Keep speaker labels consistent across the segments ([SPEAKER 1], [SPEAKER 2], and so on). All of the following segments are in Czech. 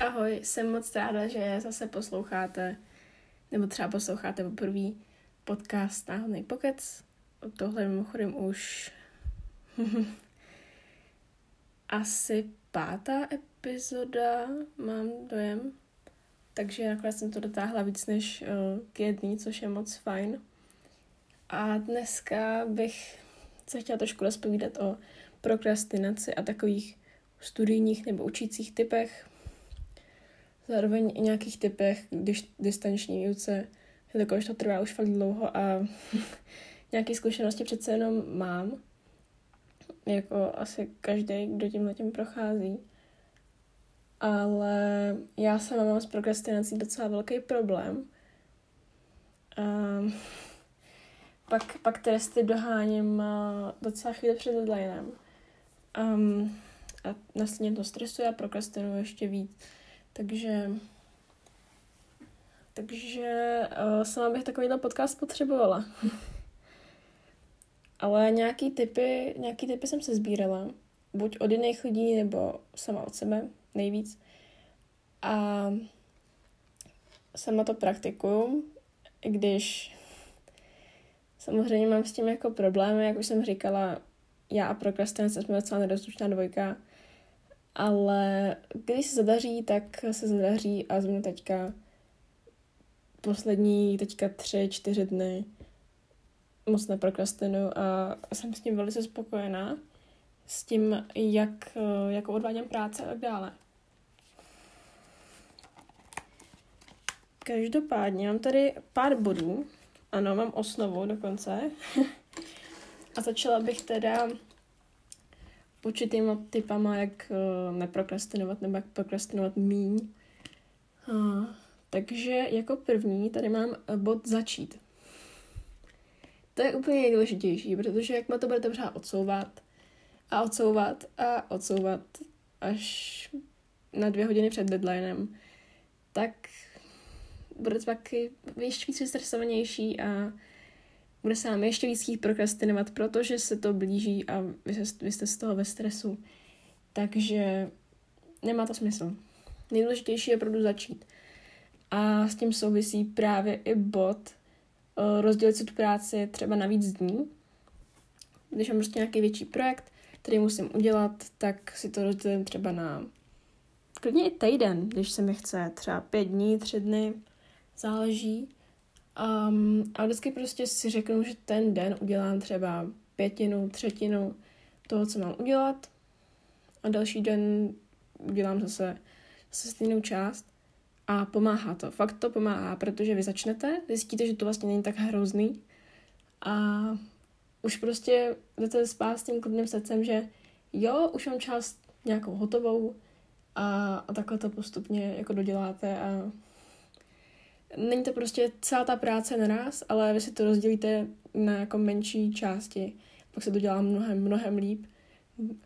[SPEAKER 1] Ahoj, jsem moc ráda, že zase posloucháte, nebo třeba posloucháte poprvé podcast Náhodný pokec. Tohle mimochodem už asi pátá epizoda, mám dojem. Takže nakonec jsem to dotáhla víc než uh, k jedný, což je moc fajn. A dneska bych se chtěla trošku rozpovídat o prokrastinaci a takových studijních nebo učících typech, zároveň i nějakých typech, když distanční výuce, jelikož to trvá už fakt dlouho a nějaké zkušenosti přece jenom mám, jako asi každý, kdo tím tím prochází. Ale já sama mám s prokrastinací docela velký problém. A pak, pak testy doháním docela chvíli před deadlinem. Um, a následně to stresuje a prokrastinuju ještě víc. Takže takže uh, sama bych takovýhle podcast potřebovala. Ale nějaký typy, nějaký typy jsem se sbírala. Buď od jiných lidí, nebo sama od sebe nejvíc. A sama to praktikuju, i když samozřejmě mám s tím jako problémy, jak už jsem říkala, já a prokrastinace jsme docela nedostupná dvojka, ale když se zadaří, tak se zadaří a zrovna teďka poslední teďka tři, čtyři dny moc neprokrastinu a jsem s tím velice spokojená s tím, jak, jak odvádím práce a tak dále. Každopádně mám tady pár bodů. Ano, mám osnovu dokonce. a začala bych teda určitýma typama, jak uh, neprokrastinovat nebo jak prokrastinovat míň. Uh, takže jako první tady mám bod začít. To je úplně nejdůležitější, protože jak má to budete pořád odsouvat a odsouvat a odsouvat až na dvě hodiny před deadlinem, tak budete pak ještě víc vystresovanější a bude se vám ještě víc chtít prokrastinovat, protože se to blíží a vy, se, vy jste z toho ve stresu. Takže nemá to smysl. Nejdůležitější je opravdu začít. A s tím souvisí právě i bod uh, rozdělit si tu práci třeba na víc dní. Když mám prostě nějaký větší projekt, který musím udělat, tak si to rozdělím třeba na klidně i týden, když se mi chce, třeba pět dní, tři dny, záleží. Um, a vždycky prostě si řeknu, že ten den udělám třeba pětinu, třetinu toho, co mám udělat. A další den udělám zase, zase stejnou část. A pomáhá to. Fakt to pomáhá, protože vy začnete, zjistíte, že to vlastně není tak hrozný. A už prostě jdete spát s tím klidným srdcem, že jo, už mám část nějakou hotovou a, a takhle to postupně jako doděláte a není to prostě celá ta práce na nás, ale vy si to rozdělíte na jako menší části, pak se to dělá mnohem, mnohem líp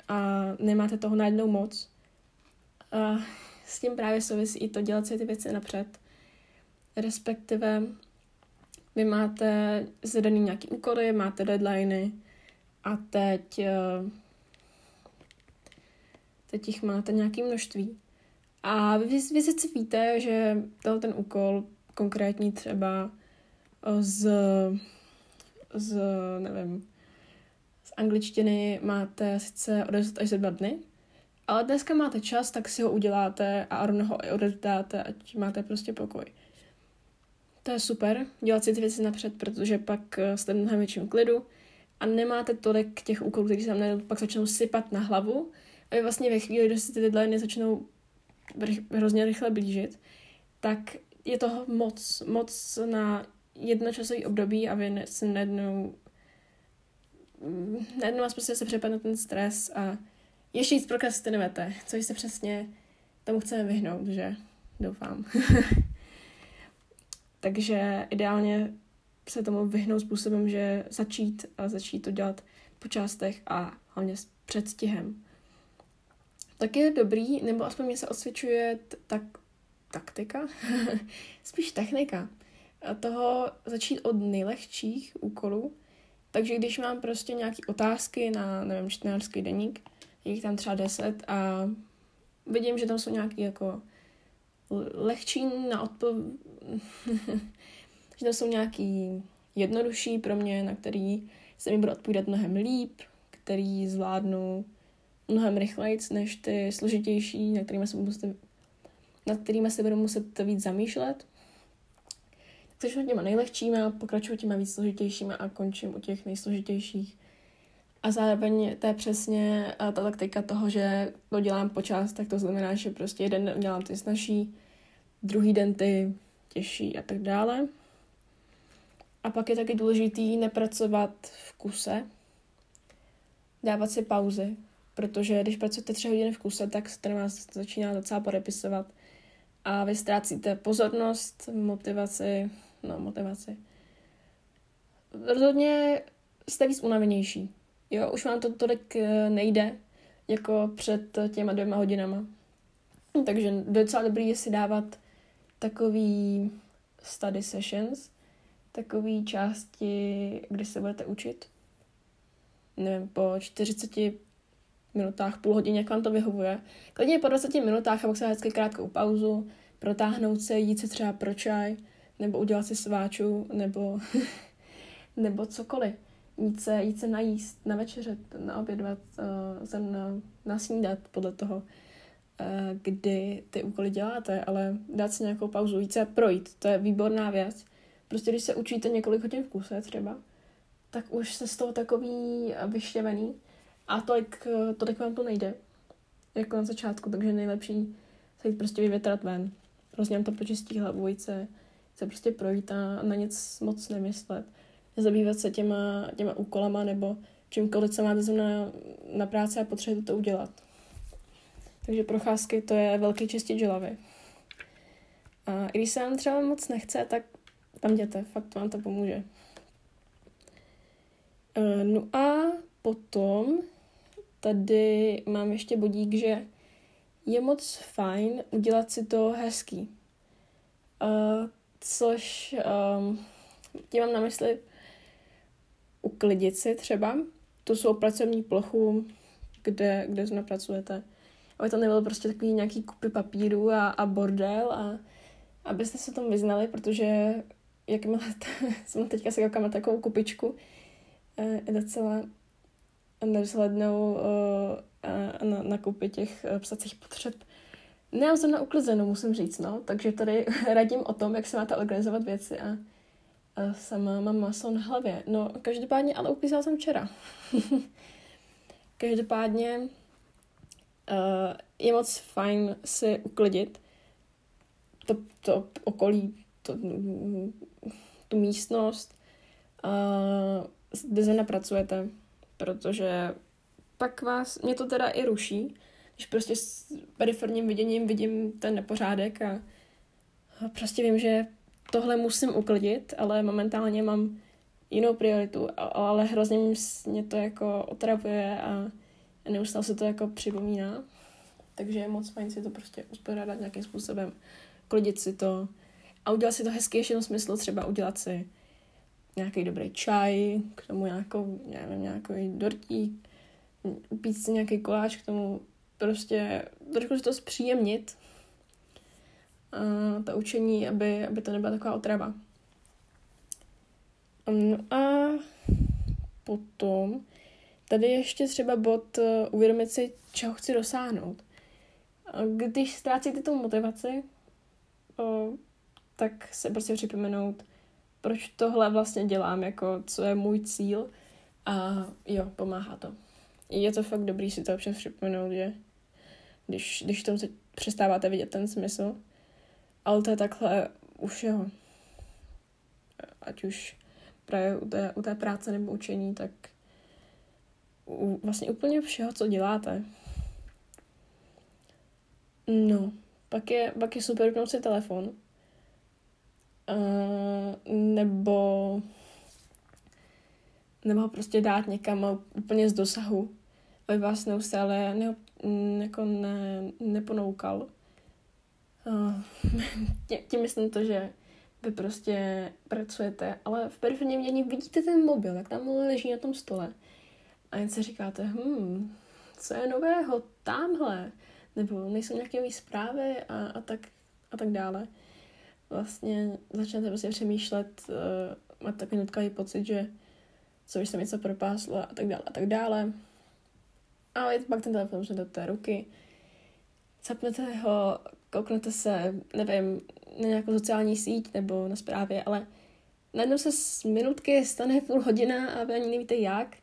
[SPEAKER 1] a nemáte toho najednou moc. A s tím právě souvisí i to dělat si ty věci napřed. Respektive vy máte zadaný nějaký úkoly, máte deadliny a teď, eh, teď jich máte nějaké množství. A vy, vy sice víte, že ten úkol konkrétní třeba eh, z, z nevím, z angličtiny máte sice odevzdat až za dva dny, ale dneska máte čas, tak si ho uděláte a rovno ho i odevzdáte, ať máte prostě pokoj. To je super, dělat si ty věci napřed, protože pak eh, jste v mnohem větším klidu a nemáte tolik těch úkolů, které se vám pak začnou sypat na hlavu a vy vlastně ve chvíli, kdy si ty deadline začnou hrozně rychle blížit, tak je toho moc, moc na jednočasový období a vy se najednou najednou vás prostě se přepadne ten stres a ještě víc prokrastinujete, což se přesně tomu chceme vyhnout, že? Doufám. Takže ideálně se tomu vyhnout způsobem, že začít a začít to dělat po částech a hlavně s předstihem. Tak je dobrý, nebo aspoň mě se osvědčuje tak taktika, spíš technika toho začít od nejlehčích úkolů. Takže když mám prostě nějaké otázky na, nevím, čtenářský deník, jich tam třeba deset a vidím, že tam jsou nějaké jako lehčí na odpov... že to jsou nějaký jednodušší pro mě, na který se mi bude odpovídat mnohem líp, který zvládnu mnohem rychleji než ty složitější, na kterými se, nad kterými se budu muset víc zamýšlet. Začnu těma nejlehčíma, pokračuju těma víc složitějšíma a končím u těch nejsložitějších. A zároveň to je přesně ta taktika toho, že to dělám po tak to znamená, že prostě jeden den dělám ty snažší, druhý den ty těžší a tak dále. A pak je taky důležitý nepracovat v kuse, dávat si pauzy, protože když pracujete tři hodiny v kuse, tak se ten vás začíná docela podepisovat a vy ztrácíte pozornost, motivaci, no motivaci. Rozhodně jste víc unavenější. Jo, už vám to tolik eh, nejde, jako před těma dvěma hodinama. Takže docela dobrý je si dávat takový study sessions, takový části, kdy se budete učit. Nevím, po 40 minutách, půl hodině, jak vám to vyhovuje. Klidně po 20 minutách a pak se hezky krátkou pauzu, protáhnout se, jít si třeba pro čaj, nebo udělat si sváču, nebo, nebo cokoliv. Jít se, jít se najíst, na večeřet, na obědvat, uh, na, na snídat podle toho, uh, kdy ty úkoly děláte, ale dát si nějakou pauzu, jít se projít, to je výborná věc. Prostě když se učíte několik hodin v kuse třeba, tak už se z toho takový vyštěvený a tolik, tolik vám to nejde, jako na začátku, takže nejlepší se jít prostě vyvětrat ven. Prostě nám to počistí hlavu, se, se prostě projít a na nic moc nemyslet. Zabývat se těma, těma úkolama nebo čímkoliv, co máte na, na práci a potřebujete to udělat. Takže procházky to je velký čistič hlavy. A i když se vám třeba moc nechce, tak tam jděte, fakt vám to pomůže. E, no a potom tady mám ještě bodík, že je moc fajn udělat si to hezký. Uh, což um, tím mám na mysli uklidit si třeba tu svou pracovní plochu, kde, kde zrovna pracujete. Aby to nebylo prostě takový nějaký kupy papíru a, a bordel a abyste se tom vyznali, protože jakmile jsem teďka se koukám na takovou kupičku, je docela nevzhlednou uh, na, na koupě těch uh, psacích potřeb. Se na uklizenou, musím říct, no. Takže tady radím o tom, jak se máte organizovat věci a, a sama mám maso na hlavě. No, každopádně, ale uklízela jsem včera. každopádně uh, je moc fajn si uklidit to, to okolí, to, tu místnost, uh, kde zrovna pracujete, protože pak vás, mě to teda i ruší, když prostě s periferním viděním vidím ten nepořádek a, prostě vím, že tohle musím uklidit, ale momentálně mám jinou prioritu, ale hrozně mě to jako otravuje a neustále se to jako připomíná. Takže je moc fajn si to prostě uspořádat nějakým způsobem, klidit si to a udělat si to hezky ještě v smyslu třeba udělat si nějaký dobrý čaj, k tomu nějakou, nevím, nějaký dortík, upít si nějaký koláč k tomu, prostě trošku si to zpříjemnit, a ta učení, aby, aby to nebyla taková otrava. No a potom tady ještě třeba bod uh, uvědomit si, čeho chci dosáhnout. Když ztrácíte tu motivaci, tak se prostě připomenout, proč tohle vlastně dělám, jako co je můj cíl a jo, pomáhá to. Je to fakt dobrý si to občas připomenout, že když, když tomu přestáváte vidět ten smysl, ale to je takhle u všeho. Ať už právě u té, u té práce nebo učení, tak u vlastně úplně všeho, co děláte. No, pak je, pak je super vypnout si telefon, Uh, nebo nebo ho prostě dát někam úplně z dosahu, aby vás neustále ne, jako ne, neponoukal. Uh, tím myslím to, že vy prostě pracujete, ale v periferním dění vidíte ten mobil, jak tam leží na tom stole. A jen si říkáte, hm, co je nového tamhle? Nebo nejsou nějaké nové zprávy a, a tak a tak dále. Vlastně začnete prostě přemýšlet, uh, máte takový nutkavý pocit, že co už jsem něco propásla a tak dále a tak dále. Ale pak ten telefon už do té ruky, zapnete ho, kouknete se, nevím, na nějakou sociální síť nebo na zprávě, ale najednou se z minutky stane půl hodina a vy ani nevíte jak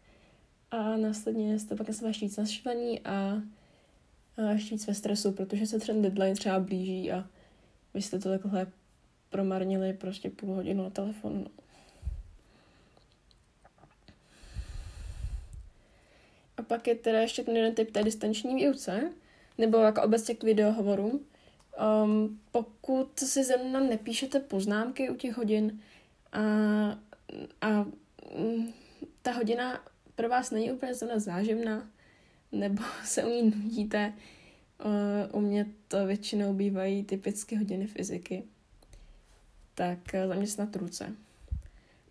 [SPEAKER 1] a následně jste pak na sebe ještě víc naštvaní a, a ještě víc ve stresu, protože se ten deadline třeba blíží a vy jste to takhle promarnili prostě půl hodinu na telefonu. No. A pak je teda ještě ten jeden typ té distanční výuce, nebo jako obecně k videohovorům. Um, pokud si mnou nepíšete poznámky u těch hodin a, a um, ta hodina pro vás není úplně zrovna záživná, nebo se u ní nudíte, uh, u mě to většinou bývají typicky hodiny fyziky, tak uh, zaměstnat ruce.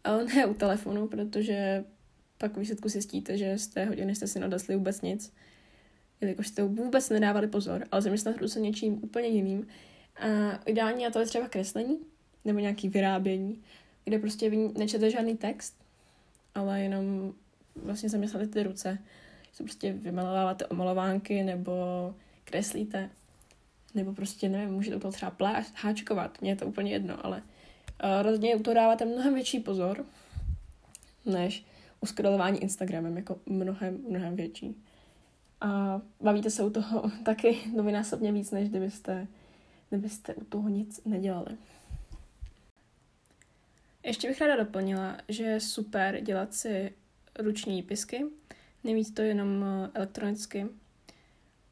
[SPEAKER 1] Ale ne u telefonu, protože pak výsledku zjistíte, že z té hodiny jste si nadasli vůbec nic, jelikož jste vůbec nedávali pozor, ale zaměstnat ruce něčím úplně jiným. A ideální je to je třeba kreslení nebo nějaký vyrábění, kde prostě vy nečete žádný text, ale jenom vlastně zaměstnáte ty ruce. Že prostě vymalováváte omalovánky nebo kreslíte. Nebo prostě, nevím, můžete to třeba plášť, háčkovat. Mně je to úplně jedno, ale rozhodně u toho dáváte mnohem větší pozor, než u scrollování Instagramem, jako mnohem, mnohem větší. A bavíte se u toho taky novinásobně víc, než kdybyste, kdybyste u toho nic nedělali. Ještě bych ráda doplnila, že je super dělat si ruční výpisky, nemít to jenom eh, elektronicky,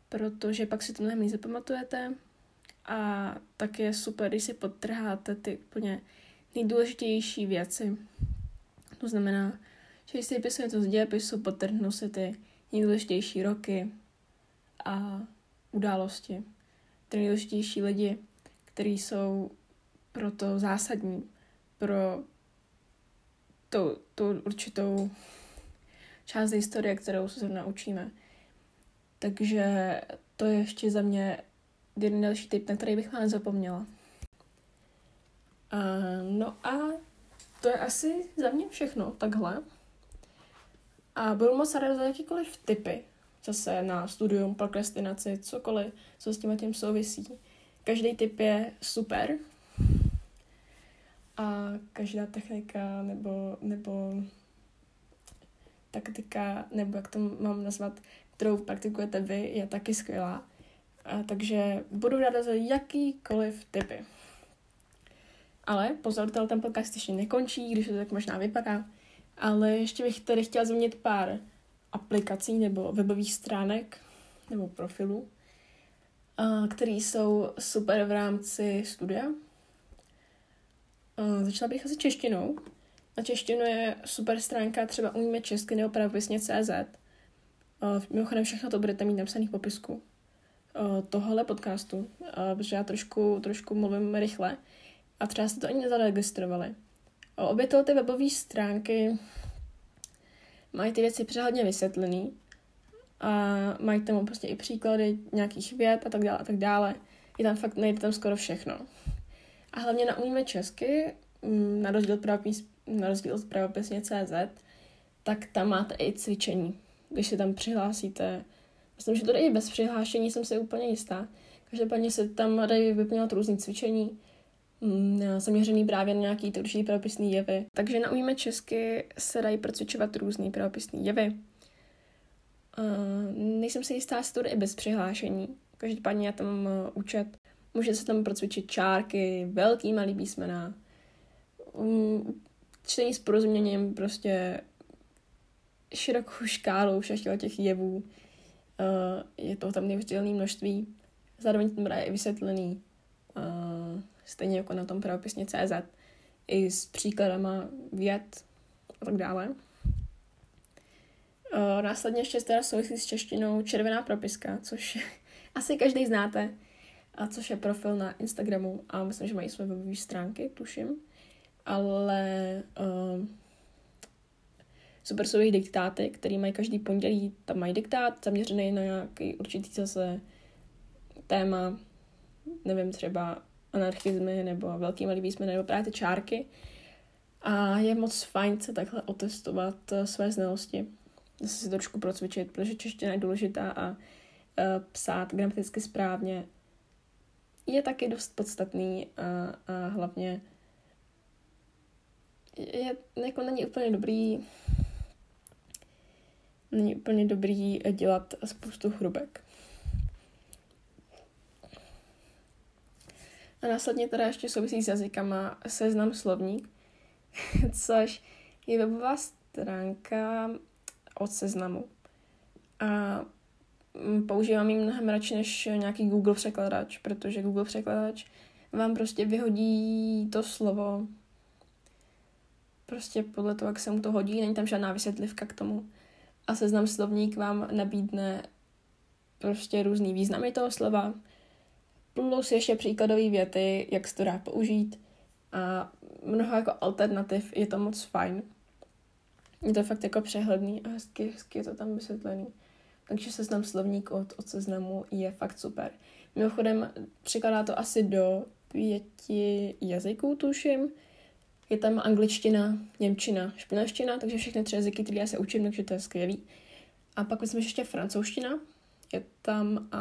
[SPEAKER 1] protože pak si to mnohem zapamatujete a tak je super, když si podtrháte ty úplně nejdůležitější věci. To znamená, že když si vypisujete z dějepisu, podtrhnu si ty nejdůležitější roky a události, ty nejdůležitější lidi, kteří jsou proto zásadní, pro tu, tu určitou část historie, kterou se naučíme. Takže to je ještě za mě jeden další tip, na který bych vám zapomněla. A, no a to je asi za mě všechno, takhle. A budu moc ráda za jakýkoliv tipy, zase na studium, prokrastinaci, cokoliv, co s tím a tím souvisí. Každý tip je super. A každá technika nebo, nebo taktika, nebo jak to mám nazvat, kterou praktikujete vy, je taky skvělá. A takže budu ráda za jakýkoliv typy. Ale pozor, ten podcast ještě nekončí, když to tak možná vypadá. Ale ještě bych tady chtěla zmínit pár aplikací nebo webových stránek nebo profilů, které jsou super v rámci studia. Začala bych asi češtinou. Na češtinu je super stránka třeba umíme česky nebo pravopisně.cz. Mimochodem všechno to budete mít napsaný v popisku tohohle podcastu, protože já trošku, trošku mluvím rychle a třeba jste to ani nezaregistrovali. Obě ty webové stránky mají ty věci přehledně vysvětlený a mají tam prostě i příklady nějakých věd a tak dále a tak dále. Je tam fakt, najde tam skoro všechno. A hlavně na Umíme česky, mm, na rozdíl, pravopis, na rozdíl od pravopisně.cz, tak tam máte i cvičení. Když se tam přihlásíte, myslím, že to jde i bez přihlášení, jsem si úplně jistá. Každopádně se tam dají vyplňovat různý cvičení, Mm, zaměřený právě na nějaký určitý pravopisný jevy. Takže na Umíme česky se dají procvičovat různý pravopisný jevy. Uh, nejsem si jistá, jestli to jde i bez přihlášení. Každopádně já tam uh, účet. Můžete se tam procvičit čárky, velký, malý písmena, um, čtení s porozuměním, prostě širokou škálu všech těch jevů. Uh, je to tam neuvěřitelné množství. Zároveň tam je vysvětlený. Uh, stejně jako na tom pravopisně CZ, i s příkladama věd a tak dále. Uh, následně ještě teda souvisí s češtinou Červená propiska, což asi každý znáte, a což je profil na Instagramu a myslím, že mají své webové stránky, tuším. Ale uh, super jsou jejich diktáty, který mají každý pondělí, tam mají diktát zaměřený na nějaký určitý zase téma, nevím, třeba anarchizmy nebo velký malý písmeny nebo právě ty čárky. A je moc fajn se takhle otestovat uh, své znalosti. Zase si trošku procvičit, protože čeština je důležitá a uh, psát gramaticky správně je taky dost podstatný a, a hlavně je, jako není úplně dobrý není úplně dobrý dělat spoustu chrubek. A následně teda ještě souvisí s jazykama seznam slovník, což je webová stránka od seznamu. A používám ji mnohem radši než nějaký Google překladač, protože Google překladač vám prostě vyhodí to slovo prostě podle toho, jak se mu to hodí, není tam žádná vysvětlivka k tomu. A seznam slovník vám nabídne prostě různý významy toho slova, plus ještě příkladové věty, jak se to dá použít a mnoho jako alternativ, je to moc fajn. Je to fakt jako přehledný a hezky, hezky je to tam vysvětlený. Takže seznam slovník od, od seznamu je fakt super. Mimochodem překladá to asi do pěti jazyků, tuším. Je tam angličtina, němčina, španělština, takže všechny tři jazyky, které já se učím, takže to je skvělý. A pak myslím ještě francouzština, je tam a,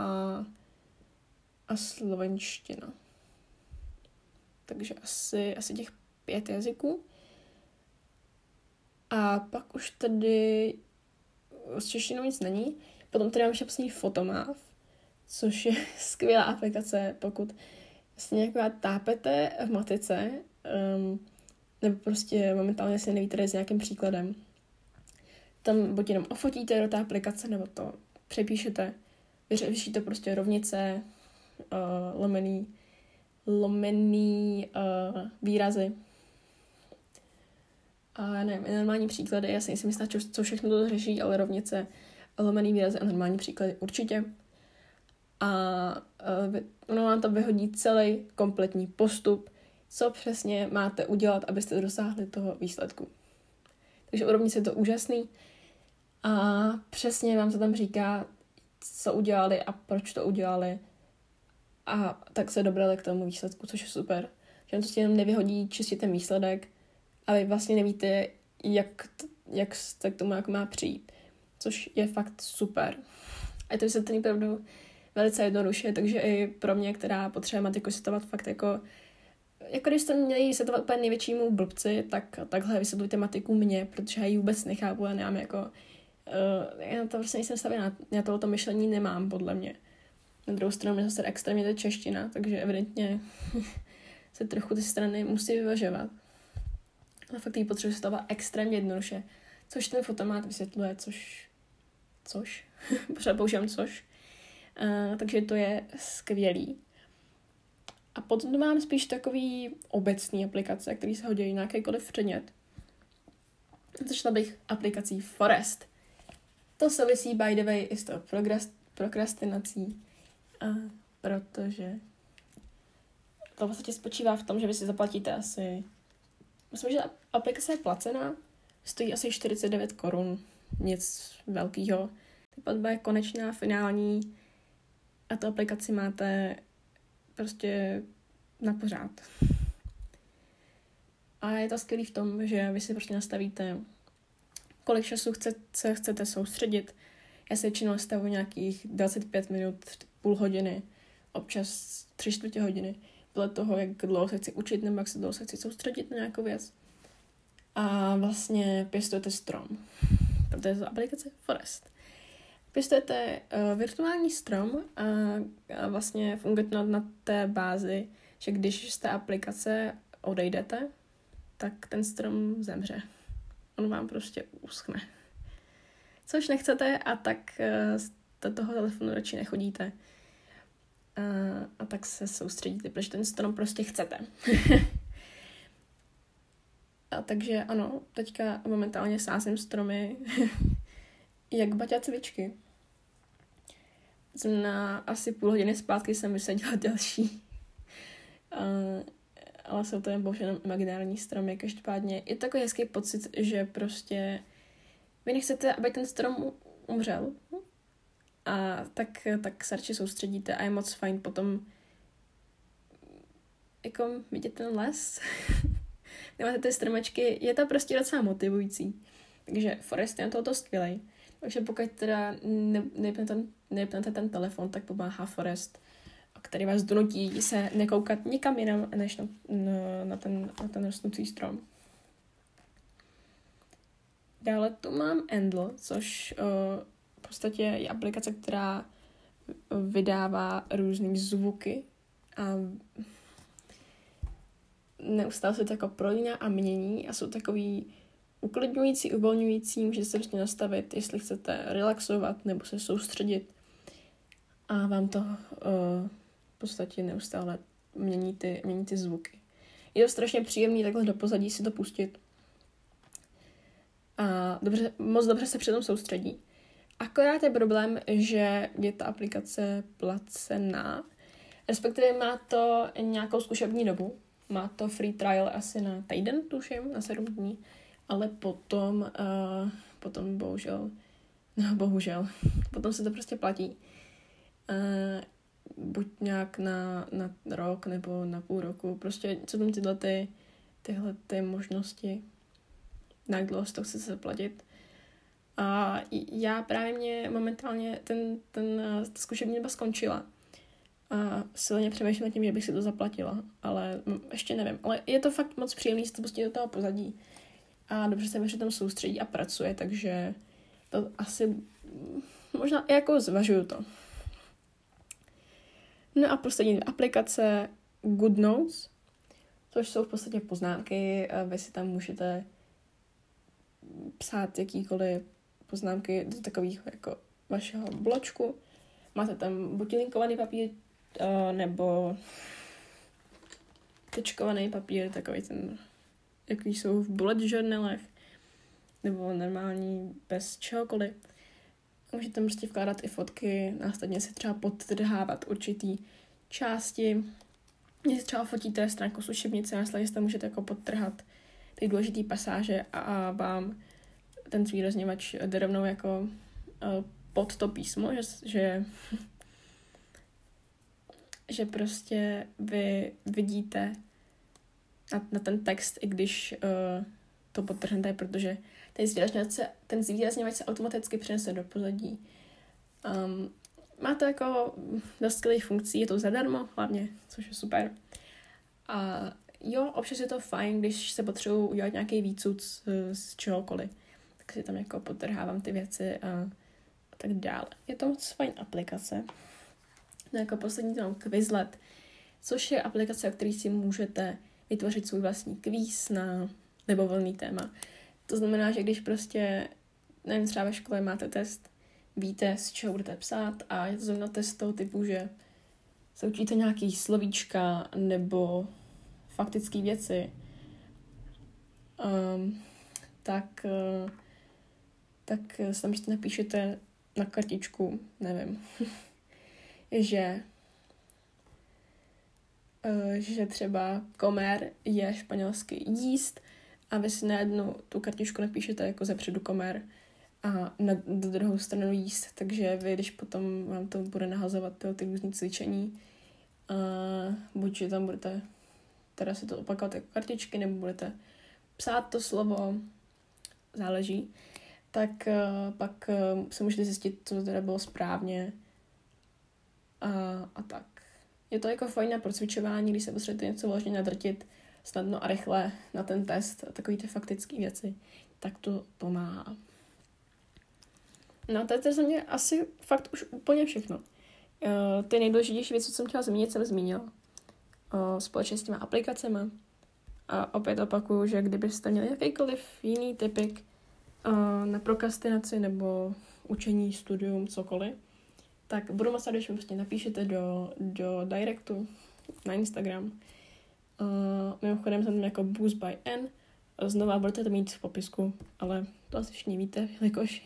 [SPEAKER 1] a slovenština. Takže asi, asi těch pět jazyků. A pak už tady s češtinou nic není. Potom tady mám ještě Fotomáv, což je skvělá aplikace, pokud si nějaká tápete v matice, um, nebo prostě momentálně si nevíte s nějakým příkladem. Tam buď jenom ofotíte do té aplikace, nebo to přepíšete, vyřešíte prostě rovnice, uh, lomený, lomený uh, výrazy. A nevím, normální příklady, já si nejsem jistá, co všechno to řeší, ale rovnice, lomený výrazy a normální příklady určitě. A uh, ono vám to vyhodí celý kompletní postup, co přesně máte udělat, abyste dosáhli toho výsledku. Takže u je to úžasný a přesně vám to tam říká, co udělali a proč to udělali a tak se dobrali k tomu výsledku, což je super. Že to jenom nevyhodí čistě ten výsledek a vy vlastně nevíte, jak, jak se k tomu jako má přijít což je fakt super. A je to vysvětlený opravdu velice jednoduše, takže i pro mě, která potřebuje matiku vysvětlovat fakt jako jako když jste měli vysvětlovat úplně největšímu blbci, tak takhle vysvětlujte matiku mě, protože já ji vůbec nechápu a nemám jako uh, já to vlastně nejsem stavěná, já tohoto myšlení nemám, podle mě. Na druhou stranu mě zase extrémně to čeština, takže evidentně se trochu ty strany musí vyvažovat. Ale fakt ji potřebuji vysvětlovat extrémně jednoduše, což ten fotomát vysvětluje, což což, pořád používám což, uh, takže to je skvělý. A potom mám spíš takový obecný aplikace, který se hodí na jakýkoliv předmět. Začala bych aplikací Forest. To souvisí by the way i s tou prokrastinací, uh, protože to vlastně spočívá v tom, že vy si zaplatíte asi, myslím, že aplikace je placená, stojí asi 49 korun nic velkého. Ty platba je konečná, finální a tu aplikaci máte prostě na pořád. A je to skvělý v tom, že vy si prostě nastavíte, kolik času chce, se chcete soustředit. Já se většinou nastavuji nějakých 25 minut, půl hodiny, občas tři čtvrtě hodiny, podle toho, jak dlouho se chci učit nebo jak se dlouho se chci soustředit na nějakou věc. A vlastně pěstujete strom to je aplikace Forest. Pěstujete uh, virtuální strom a, a vlastně funguje to na, té bázi, že když z té aplikace odejdete, tak ten strom zemře. On vám prostě uschne. Což nechcete a tak uh, z toho telefonu radši nechodíte. Uh, a tak se soustředíte, protože ten strom prostě chcete. A takže ano, teďka momentálně sázím stromy jak baťa cvičky. Na asi půl hodiny zpátky jsem vysadila další. Uh, ale jsou to jen bohužel imaginární stromy. Každopádně je takový hezký pocit, že prostě vy nechcete, aby ten strom umřel. A tak, tak se radši soustředíte a je moc fajn potom jako vidět ten les, nemáte ty stromečky, je to prostě docela motivující. Takže Forest je na tohoto skvělý. Takže pokud teda nevypnete ten, nevypnete ten telefon, tak pomáhá Forest, který vás donutí se nekoukat nikam jinam, než na, na, na, ten, na ten rostoucí strom. Dále tu mám Endl, což uh, v podstatě je aplikace, která vydává různé zvuky a neustále se to jako prolíná a mění a jsou takový uklidňující, uvolňující, můžete se prostě nastavit, jestli chcete relaxovat nebo se soustředit a vám to uh, v podstatě neustále mění ty, mění ty zvuky. Je to strašně příjemný takhle do pozadí si to pustit a dobře, moc dobře se přitom soustředí. Akorát je problém, že je ta aplikace placená, respektive má to nějakou zkušební dobu, má to free trial asi na týden, tuším, na sedm dní, ale potom, uh, potom bohužel, no bohužel, potom se to prostě platí. Uh, buď nějak na, na rok nebo na půl roku, prostě co tam tyhle, ty, tyhle ty možnosti, na dlouho to chce se platit. A já právě mě momentálně ten, ten, ta zkušební doba skončila. A silně přemýšlím tím, že bych si to zaplatila, ale ještě nevím. Ale je to fakt moc příjemný se to pustit do toho pozadí. A dobře se mi tam soustředí a pracuje, takže to asi možná jako zvažuju to. No a poslední aplikace Good Notes, což jsou v podstatě poznámky. Vy si tam můžete psát jakýkoliv poznámky do takových jako vašeho bločku. Máte tam buď linkovaný papír, uh, nebo tečkovaný papír, takový ten, jaký jsou v bullet journalech, nebo normální bez čehokoliv. Můžete prostě vkládat i fotky, následně si třeba podtrhávat určitý části. Když třeba fotíte stránku sušebnice, následně si tam můžete jako podtrhat ty důležité pasáže a vám ten zvýrazněvač jde rovnou jako uh, pod to písmo, že, že, že prostě vy vidíte na, na ten text, i když uh, to podtrhnete, protože ten zvýrazněvač se, ten zvýrazněvač se automaticky přenese do pozadí. Um, má to jako dost skvělých funkcí, je to zadarmo hlavně, což je super. A jo, občas je to fajn, když se potřebuji udělat nějaký výcud z, z čehokoliv tak si tam jako potrhávám ty věci a, a tak dále. Je to moc fajn aplikace. No jako poslední tam Quizlet, což je aplikace, o které si můžete vytvořit svůj vlastní kvíz na nebo volný téma. To znamená, že když prostě, nevím, třeba ve škole máte test, víte, z čeho budete psát a je to zrovna test toho typu, že se učíte nějaký slovíčka nebo faktické věci, um, tak uh, tak tam napíšete na kartičku, nevím, že že třeba komer je španělsky jíst a vy si na jednu tu kartičku napíšete jako zepředu komer a na druhou stranu jíst, takže vy, když potom vám to bude nahazovat ty, ty různé cvičení, a buď, že tam budete teda si to opakovat jako kartičky, nebo budete psát to slovo, záleží, tak uh, pak uh, se můžete zjistit, co teda bylo správně a, a tak. Je to jako fajn na procvičování, když se potřebujete něco vložně nadrtit snadno a rychle na ten test, takový ty faktické věci, tak to pomáhá. No to je za mě asi fakt už úplně všechno. Uh, ty nejdůležitější věci, co jsem chtěla zmínit, jsem zmínila. Uh, společně s těma aplikacemi. A opět opakuju, že kdybyste měli jakýkoliv jiný typik, na prokrastinaci nebo učení, studium, cokoliv, tak budu moc když mi prostě napíšete do, do directu na Instagram. Uh, mimochodem jsem jako Boost by N. Znova budete to mít v popisku, ale to asi všichni víte, jelikož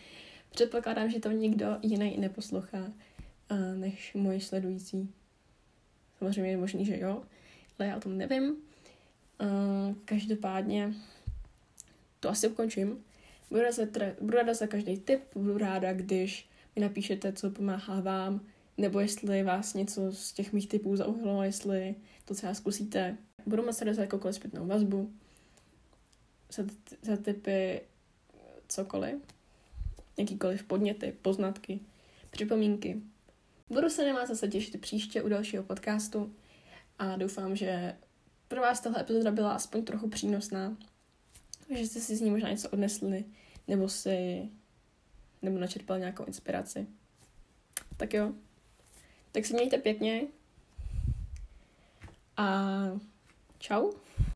[SPEAKER 1] předpokládám, že to nikdo jiný neposlouchá uh, než moji sledující. Samozřejmě je možný, že jo, ale já o tom nevím. Uh, každopádně to asi ukončím. Budu ráda, za, budu ráda za každý tip, budu ráda, když mi napíšete, co pomáhá vám, nebo jestli vás něco z těch mých typů zaujalo, jestli to třeba zkusíte. Budu moc ráda za jakoukoliv zpětnou vazbu, za, za typy cokoliv, jakýkoliv podněty, poznatky, připomínky. Budu se na vás zase těšit příště u dalšího podcastu a doufám, že pro vás tahle epizoda byla aspoň trochu přínosná, že jste si z ní možná něco odnesli, nebo si nebo načerpali nějakou inspiraci. Tak jo, tak se mějte pěkně a čau.